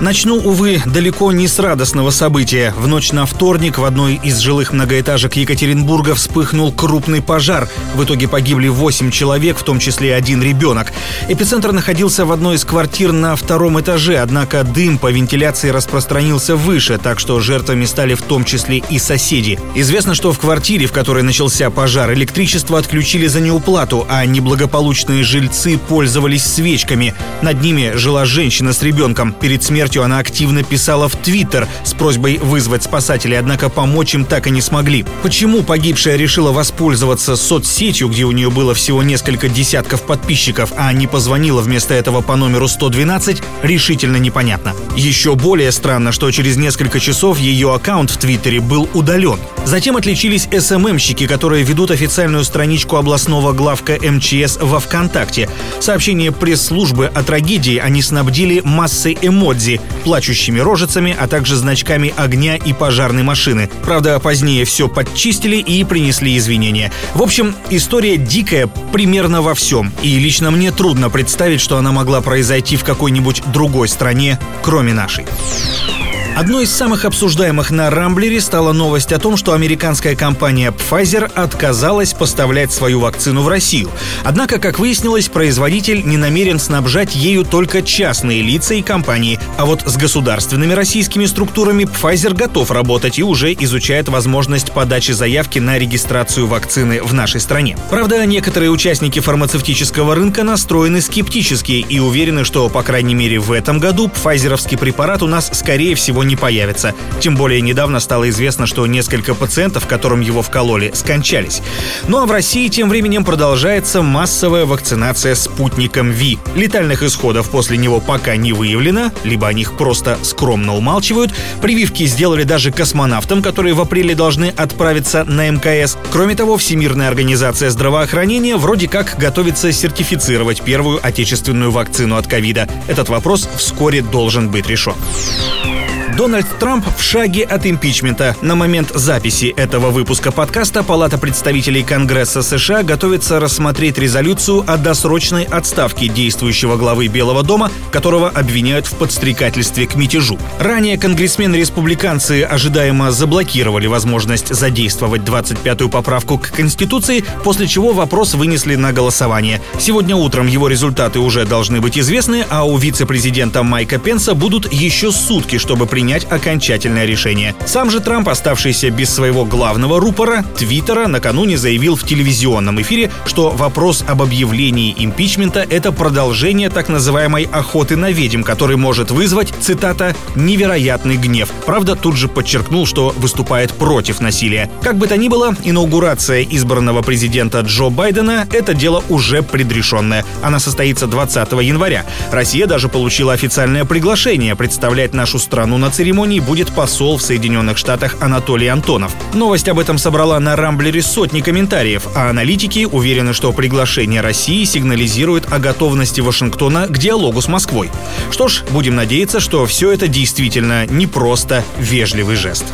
Начну, увы, далеко не с радостного события. В ночь на вторник в одной из жилых многоэтажек Екатеринбурга вспыхнул крупный пожар. В итоге погибли 8 человек, в том числе один ребенок. Эпицентр находился в одной из квартир на втором этаже, однако дым по вентиляции распространился выше, так что жертвами стали в том числе и соседи. Известно, что в квартире, в которой начался пожар, электричество отключили за неуплату, а неблагополучные жильцы пользовались свечками. Над ними жила женщина с ребенком. Перед смертью смертью она активно писала в Твиттер с просьбой вызвать спасателей, однако помочь им так и не смогли. Почему погибшая решила воспользоваться соцсетью, где у нее было всего несколько десятков подписчиков, а не позвонила вместо этого по номеру 112, решительно непонятно. Еще более странно, что через несколько часов ее аккаунт в Твиттере был удален. Затем отличились СММщики, которые ведут официальную страничку областного главка МЧС во ВКонтакте. Сообщение пресс-службы о трагедии они снабдили массой эмодзи, плачущими рожицами, а также значками огня и пожарной машины. Правда, позднее все подчистили и принесли извинения. В общем, история дикая примерно во всем. И лично мне трудно представить, что она могла произойти в какой-нибудь другой стране, кроме нашей. Одной из самых обсуждаемых на Рамблере стала новость о том, что американская компания Pfizer отказалась поставлять свою вакцину в Россию. Однако, как выяснилось, производитель не намерен снабжать ею только частные лица и компании, а вот с государственными российскими структурами Pfizer готов работать и уже изучает возможность подачи заявки на регистрацию вакцины в нашей стране. Правда, некоторые участники фармацевтического рынка настроены скептически и уверены, что, по крайней мере, в этом году пфайзеровский препарат у нас, скорее всего, не появится. Тем более недавно стало известно, что несколько пациентов, которым его вкололи, скончались. Ну а в России тем временем продолжается массовая вакцинация спутником Ви. Летальных исходов после него пока не выявлено, либо о них просто скромно умалчивают. Прививки сделали даже космонавтам, которые в апреле должны отправиться на МКС. Кроме того, Всемирная организация здравоохранения вроде как готовится сертифицировать первую отечественную вакцину от ковида. Этот вопрос вскоре должен быть решен. Дональд Трамп в шаге от импичмента. На момент записи этого выпуска подкаста Палата представителей Конгресса США готовится рассмотреть резолюцию о досрочной отставке действующего главы Белого дома, которого обвиняют в подстрекательстве к мятежу. Ранее конгрессмены-республиканцы ожидаемо заблокировали возможность задействовать 25-ю поправку к Конституции, после чего вопрос вынесли на голосование. Сегодня утром его результаты уже должны быть известны, а у вице-президента Майка Пенса будут еще сутки, чтобы принять принять окончательное решение. Сам же Трамп, оставшийся без своего главного рупора, Твиттера, накануне заявил в телевизионном эфире, что вопрос об объявлении импичмента — это продолжение так называемой охоты на ведьм, который может вызвать, цитата, «невероятный гнев». Правда, тут же подчеркнул, что выступает против насилия. Как бы то ни было, инаугурация избранного президента Джо Байдена — это дело уже предрешенное. Она состоится 20 января. Россия даже получила официальное приглашение представлять нашу страну на церемонии будет посол в Соединенных Штатах Анатолий Антонов. Новость об этом собрала на Рамблере сотни комментариев, а аналитики уверены, что приглашение России сигнализирует о готовности Вашингтона к диалогу с Москвой. Что ж, будем надеяться, что все это действительно не просто вежливый жест.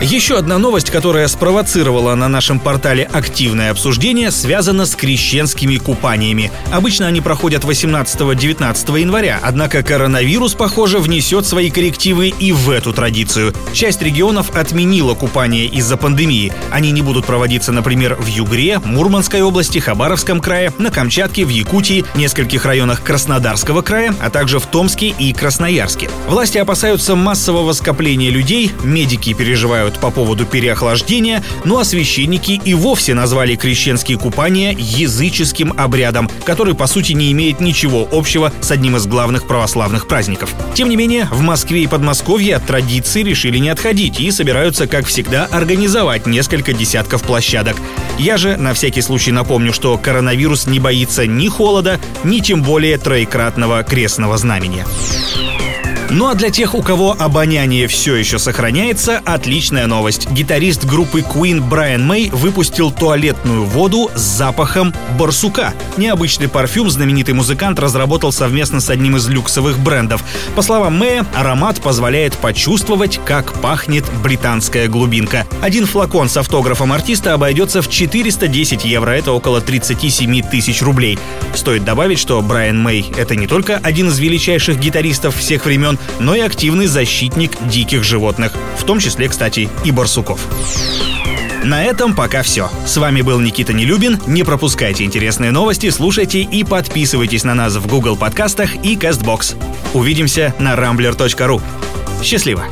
Еще одна новость, которая спровоцировала на нашем портале активное обсуждение, связана с крещенскими купаниями. Обычно они проходят 18-19 января, однако коронавирус, похоже, внесет свои коррективы и в эту традицию. Часть регионов отменила купание из-за пандемии. Они не будут проводиться, например, в Югре, Мурманской области, Хабаровском крае, на Камчатке, в Якутии, нескольких районах Краснодарского края, а также в Томске и Красноярске. Власти опасаются массового скопления людей, медики переживают переживают по поводу переохлаждения, ну а священники и вовсе назвали крещенские купания языческим обрядом, который по сути не имеет ничего общего с одним из главных православных праздников. Тем не менее, в Москве и Подмосковье от традиции решили не отходить и собираются, как всегда, организовать несколько десятков площадок. Я же на всякий случай напомню, что коронавирус не боится ни холода, ни тем более троекратного крестного знамения. Ну а для тех, у кого обоняние все еще сохраняется, отличная новость. Гитарист группы Queen Брайан Мэй выпустил туалетную воду с запахом барсука. Необычный парфюм знаменитый музыкант разработал совместно с одним из люксовых брендов. По словам Мэя, аромат позволяет почувствовать, как пахнет британская глубинка. Один флакон с автографом артиста обойдется в 410 евро, это около 37 тысяч рублей. Стоит добавить, что Брайан Мэй — это не только один из величайших гитаристов всех времен, но и активный защитник диких животных, в том числе, кстати, и барсуков. На этом пока все. С вами был Никита Нелюбин. Не пропускайте интересные новости, слушайте и подписывайтесь на нас в Google подкастах и CastBox. Увидимся на rambler.ru. Счастливо!